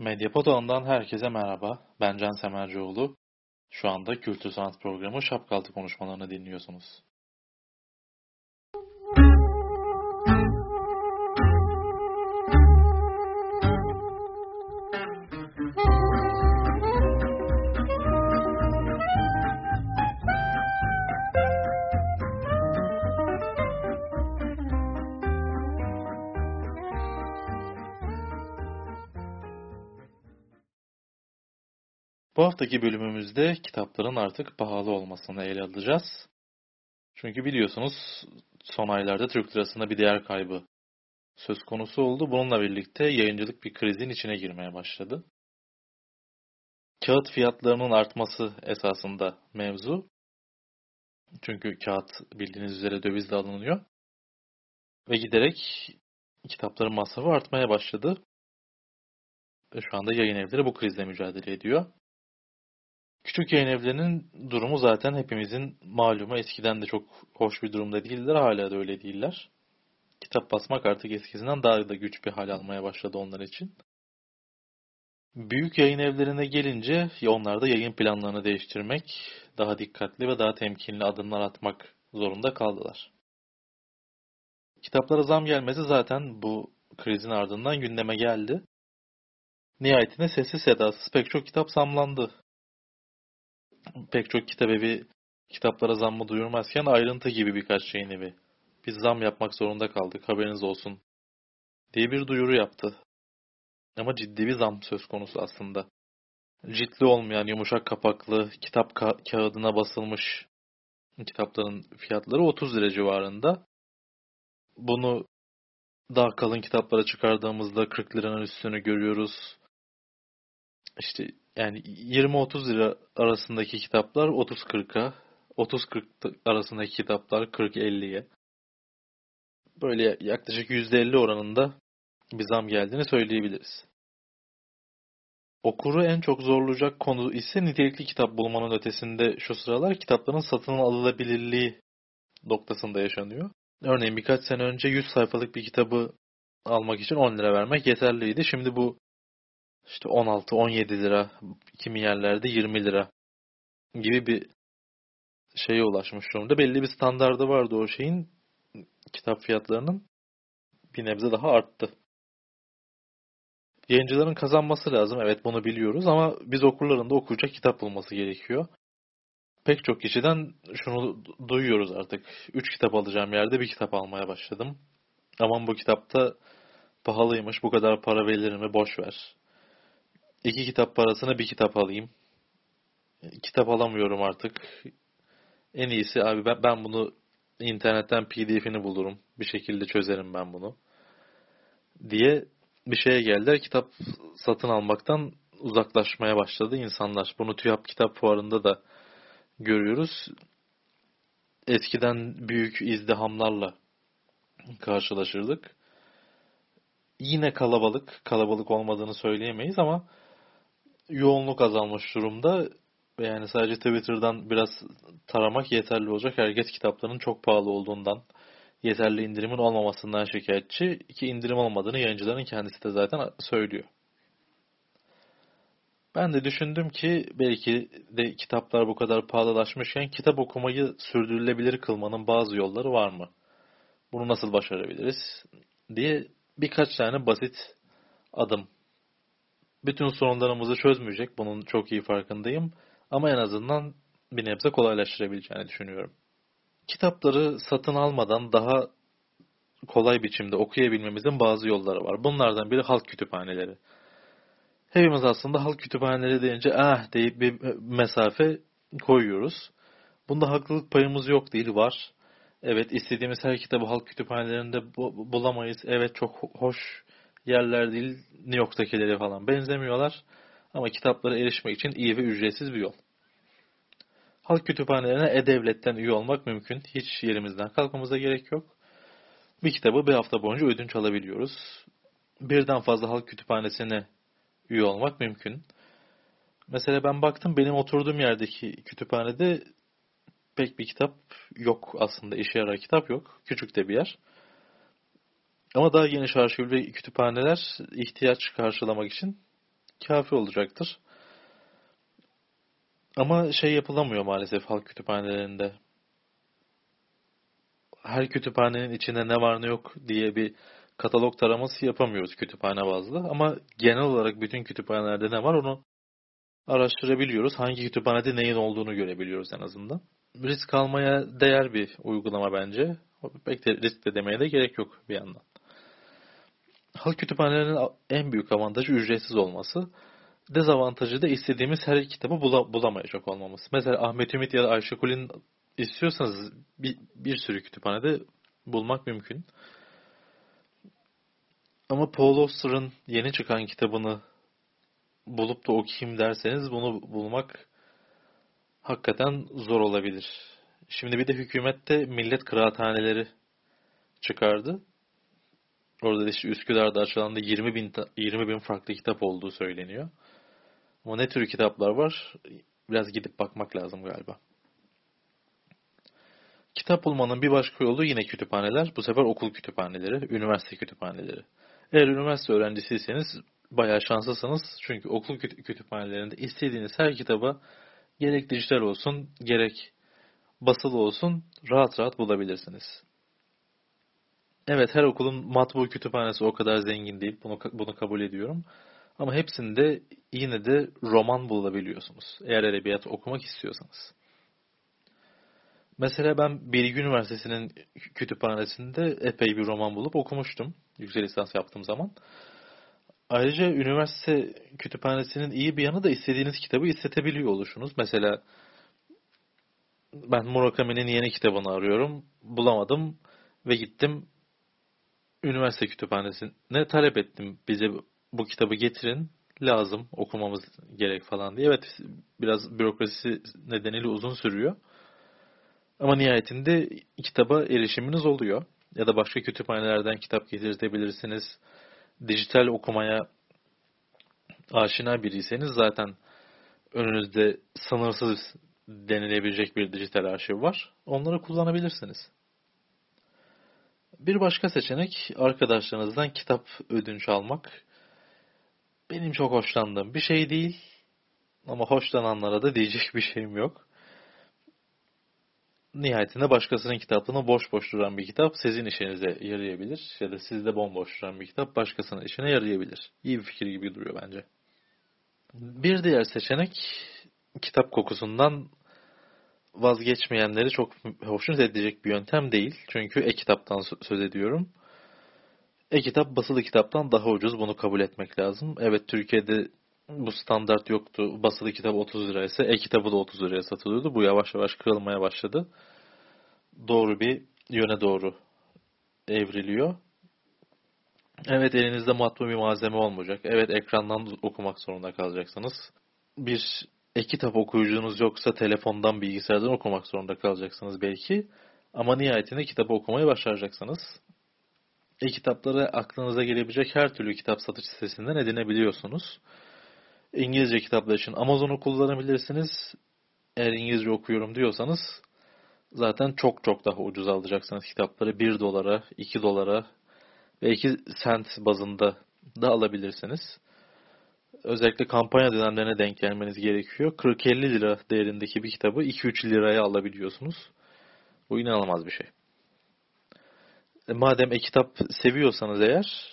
Medyapod alanından herkese merhaba. Ben Can Semercioğlu. Şu anda Kültür Sanat Programı Şapkaltı konuşmalarını dinliyorsunuz. Bu haftaki bölümümüzde kitapların artık pahalı olmasını ele alacağız. Çünkü biliyorsunuz son aylarda Türk lirasında bir değer kaybı söz konusu oldu. Bununla birlikte yayıncılık bir krizin içine girmeye başladı. Kağıt fiyatlarının artması esasında mevzu. Çünkü kağıt bildiğiniz üzere dövizle alınıyor. Ve giderek kitapların masrafı artmaya başladı. Şu anda yayın evleri bu krizle mücadele ediyor. Küçük yayın evlerinin durumu zaten hepimizin malumu. Eskiden de çok hoş bir durumda değildiler. Hala da öyle değiller. Kitap basmak artık eskisinden daha da güç bir hal almaya başladı onlar için. Büyük yayın evlerine gelince onlar da yayın planlarını değiştirmek, daha dikkatli ve daha temkinli adımlar atmak zorunda kaldılar. Kitaplara zam gelmesi zaten bu krizin ardından gündeme geldi. Nihayetinde sessiz sedasız pek çok kitap zamlandı pek çok kitap evi kitaplara zammı duyurmazken ayrıntı gibi birkaç yayın evi. Biz zam yapmak zorunda kaldık haberiniz olsun diye bir duyuru yaptı. Ama ciddi bir zam söz konusu aslında. Ciddi olmayan yumuşak kapaklı kitap ka kağıdına basılmış kitapların fiyatları 30 lira civarında. Bunu daha kalın kitaplara çıkardığımızda 40 liranın üstünü görüyoruz. İşte yani 20-30 lira arasındaki kitaplar 30-40'a, 30-40 arasındaki kitaplar 40-50'ye. Böyle yaklaşık %50 oranında bir zam geldiğini söyleyebiliriz. Okuru en çok zorlayacak konu ise nitelikli kitap bulmanın ötesinde şu sıralar kitapların satın alınabilirliği noktasında yaşanıyor. Örneğin birkaç sene önce 100 sayfalık bir kitabı almak için 10 lira vermek yeterliydi. Şimdi bu işte 16-17 lira, kimi yerlerde 20 lira gibi bir şeye ulaşmış durumda. Belli bir standardı vardı o şeyin kitap fiyatlarının bir nebze daha arttı. Yayıncıların kazanması lazım. Evet bunu biliyoruz ama biz okurların da okuyacak kitap bulması gerekiyor. Pek çok kişiden şunu duyuyoruz artık. Üç kitap alacağım yerde bir kitap almaya başladım. Aman bu kitapta pahalıymış, bu kadar para verilir mi, boş ver iki kitap parasına bir kitap alayım. Kitap alamıyorum artık. En iyisi abi ben, ben bunu internetten pdf'ini bulurum. Bir şekilde çözerim ben bunu. Diye bir şeye geldiler. Kitap satın almaktan uzaklaşmaya başladı insanlar. Bunu TÜYAP kitap fuarında da görüyoruz. Eskiden büyük izdihamlarla karşılaşırdık. Yine kalabalık, kalabalık olmadığını söyleyemeyiz ama yoğunluk azalmış durumda. Yani sadece Twitter'dan biraz taramak yeterli olacak. Herkes kitapların çok pahalı olduğundan, yeterli indirimin olmamasından şikayetçi. Ki indirim olmadığını yayıncıların kendisi de zaten söylüyor. Ben de düşündüm ki belki de kitaplar bu kadar pahalılaşmışken kitap okumayı sürdürülebilir kılmanın bazı yolları var mı? Bunu nasıl başarabiliriz? diye birkaç tane basit adım bütün sorunlarımızı çözmeyecek. Bunun çok iyi farkındayım. Ama en azından bir nebze kolaylaştırabileceğini düşünüyorum. Kitapları satın almadan daha kolay biçimde okuyabilmemizin bazı yolları var. Bunlardan biri halk kütüphaneleri. Hepimiz aslında halk kütüphaneleri deyince ah deyip bir mesafe koyuyoruz. Bunda haklılık payımız yok değil, var. Evet istediğimiz her kitabı halk kütüphanelerinde bulamayız. Evet çok hoş yerler değil New York'takileri falan benzemiyorlar. Ama kitaplara erişmek için iyi ve ücretsiz bir yol. Halk kütüphanelerine e-devletten üye olmak mümkün. Hiç yerimizden kalkmamıza gerek yok. Bir kitabı bir hafta boyunca ödünç alabiliyoruz. Birden fazla halk kütüphanesine üye olmak mümkün. Mesela ben baktım benim oturduğum yerdeki kütüphanede pek bir kitap yok aslında. işe yarar kitap yok. Küçük de bir yer. Ama daha geniş arşivli kütüphaneler ihtiyaç karşılamak için kafi olacaktır. Ama şey yapılamıyor maalesef halk kütüphanelerinde. Her kütüphanenin içinde ne var ne yok diye bir katalog taraması yapamıyoruz kütüphane bazlı. Ama genel olarak bütün kütüphanelerde ne var onu araştırabiliyoruz. Hangi kütüphanede neyin olduğunu görebiliyoruz en azından. Risk almaya değer bir uygulama bence. Pek de risk de demeye de gerek yok bir yandan. Halk kütüphanelerinin en büyük avantajı ücretsiz olması. Dezavantajı da istediğimiz her kitabı bula, bulamayacak olmamız. Mesela Ahmet Ümit ya da Ayşe Kulin istiyorsanız bir, bir sürü kütüphanede bulmak mümkün. Ama Paul Auster'ın yeni çıkan kitabını bulup da okuyayım derseniz bunu bulmak hakikaten zor olabilir. Şimdi bir de hükümette millet kıraathaneleri çıkardı. Orada işte Üsküdar'da açılan da 20 bin, 20 bin farklı kitap olduğu söyleniyor. Ama ne tür kitaplar var? Biraz gidip bakmak lazım galiba. Kitap bulmanın bir başka yolu yine kütüphaneler. Bu sefer okul kütüphaneleri, üniversite kütüphaneleri. Eğer üniversite öğrencisiyseniz bayağı şanslısınız. Çünkü okul kütüphanelerinde istediğiniz her kitaba gerek dijital olsun, gerek basılı olsun rahat rahat bulabilirsiniz. Evet her okulun matbu kütüphanesi o kadar zengin değil. Bunu, bunu kabul ediyorum. Ama hepsinde yine de roman bulabiliyorsunuz. Eğer edebiyat okumak istiyorsanız. Mesela ben Bilgi Üniversitesi'nin kütüphanesinde epey bir roman bulup okumuştum. Yüksek lisans yaptığım zaman. Ayrıca üniversite kütüphanesinin iyi bir yanı da istediğiniz kitabı istetebiliyor oluşunuz. Mesela ben Murakami'nin yeni kitabını arıyorum. Bulamadım ve gittim üniversite kütüphanesine talep ettim. Bize bu kitabı getirin. Lazım okumamız gerek falan diye. Evet biraz bürokrasi nedeniyle uzun sürüyor. Ama nihayetinde kitaba erişiminiz oluyor. Ya da başka kütüphanelerden kitap getirtebilirsiniz. Dijital okumaya aşina biriyseniz zaten önünüzde sınırsız denilebilecek bir dijital arşiv var. Onları kullanabilirsiniz. Bir başka seçenek arkadaşlarınızdan kitap ödünç almak. Benim çok hoşlandığım bir şey değil ama hoşlananlara da diyecek bir şeyim yok. Nihayetinde başkasının kitaplığını boş boş duran bir kitap sizin işinize yarayabilir ya da sizde bomboş duran bir kitap başkasının işine yarayabilir. İyi bir fikir gibi duruyor bence. Bir diğer seçenek kitap kokusundan vazgeçmeyenleri çok hoşnut edecek bir yöntem değil. Çünkü e-kitaptan söz ediyorum. E-kitap basılı kitaptan daha ucuz. Bunu kabul etmek lazım. Evet Türkiye'de bu standart yoktu. Basılı kitap 30 liraysa e-kitabı da 30 liraya satılıyordu. Bu yavaş yavaş kırılmaya başladı. Doğru bir yöne doğru evriliyor. Evet elinizde matbu bir malzeme olmayacak. Evet ekrandan okumak zorunda kalacaksınız. Bir e-kitap okuyucunuz yoksa telefondan, bilgisayardan okumak zorunda kalacaksınız belki. Ama nihayetinde kitabı okumayı başaracaksınız. E-kitapları aklınıza gelebilecek her türlü kitap satış sitesinden edinebiliyorsunuz. İngilizce kitaplar için Amazon'u kullanabilirsiniz. Eğer İngilizce okuyorum diyorsanız zaten çok çok daha ucuz alacaksınız kitapları. 1 dolara, 2 dolara, belki sent bazında da alabilirsiniz özellikle kampanya dönemlerine denk gelmeniz gerekiyor. 40-50 lira değerindeki bir kitabı 2-3 liraya alabiliyorsunuz. Bu inanılmaz bir şey. E, madem e-kitap seviyorsanız eğer,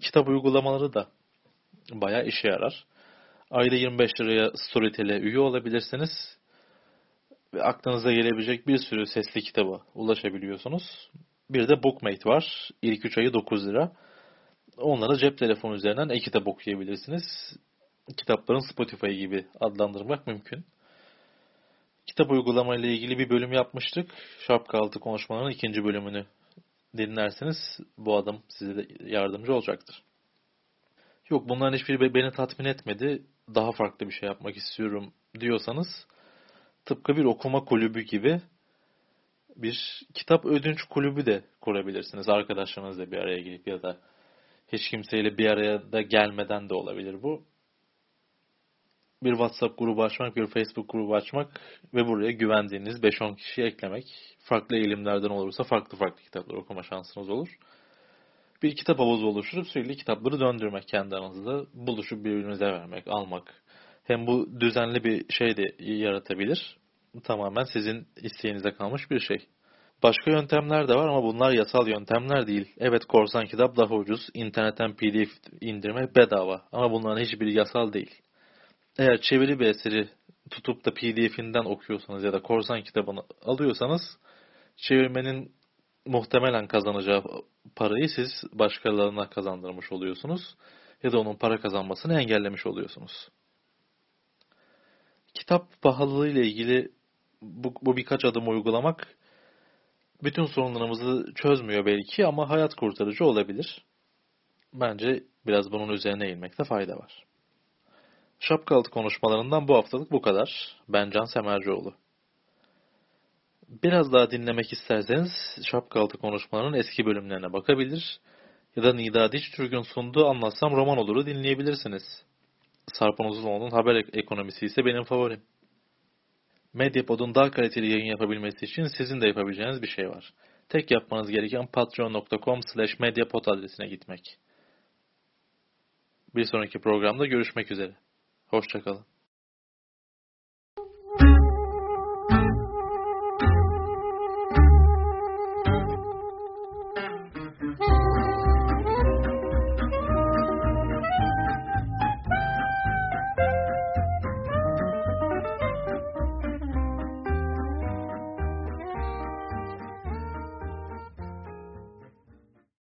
kitap uygulamaları da bayağı işe yarar. Ayda 25 liraya Storytel'e üye olabilirsiniz. Ve aklınıza gelebilecek bir sürü sesli kitaba ulaşabiliyorsunuz. Bir de Bookmate var. İlk 3 ayı 9 lira. Onları cep telefonu üzerinden e-kitap okuyabilirsiniz. Kitapların Spotify gibi adlandırmak mümkün. Kitap uygulama ile ilgili bir bölüm yapmıştık. Şapka altı konuşmaların ikinci bölümünü dinlerseniz bu adam size de yardımcı olacaktır. Yok bunların hiçbiri beni tatmin etmedi. Daha farklı bir şey yapmak istiyorum diyorsanız tıpkı bir okuma kulübü gibi bir kitap ödünç kulübü de kurabilirsiniz. Arkadaşlarınızla bir araya gelip ya da hiç kimseyle bir araya da gelmeden de olabilir bu. Bir WhatsApp grubu açmak, bir Facebook grubu açmak ve buraya güvendiğiniz 5-10 kişiyi eklemek. Farklı eğilimlerden olursa farklı farklı kitaplar okuma şansınız olur. bir kitap havuzu oluşturup sürekli kitapları döndürmek kendi aranızda. Buluşup birbirinize vermek, almak. Hem bu düzenli bir şey de yaratabilir. Tamamen sizin isteğinize kalmış bir şey. Başka yöntemler de var ama bunlar yasal yöntemler değil. Evet korsan kitap daha ucuz. İnternetten pdf indirmek bedava. Ama bunların hiçbiri yasal değil. Eğer çeviri bir eseri tutup da pdf'inden okuyorsanız ya da korsan kitabını alıyorsanız çevirmenin muhtemelen kazanacağı parayı siz başkalarına kazandırmış oluyorsunuz. Ya da onun para kazanmasını engellemiş oluyorsunuz. Kitap pahalılığı ile ilgili bu, bu birkaç adım uygulamak bütün sorunlarımızı çözmüyor belki ama hayat kurtarıcı olabilir. Bence biraz bunun üzerine eğilmekte fayda var. Şapkalı konuşmalarından bu haftalık bu kadar. Ben Can Semercioğlu. Biraz daha dinlemek isterseniz Şapkalı konuşmalarının eski bölümlerine bakabilir ya da Nida Diç sunduğu Anlatsam Roman Olur'u dinleyebilirsiniz. Sarpan Uzunoğlu'nun haber ekonomisi ise benim favorim. Medyapod'un daha kaliteli yayın yapabilmesi için sizin de yapabileceğiniz bir şey var. Tek yapmanız gereken patreon.com slash medyapod adresine gitmek. Bir sonraki programda görüşmek üzere. Hoşçakalın.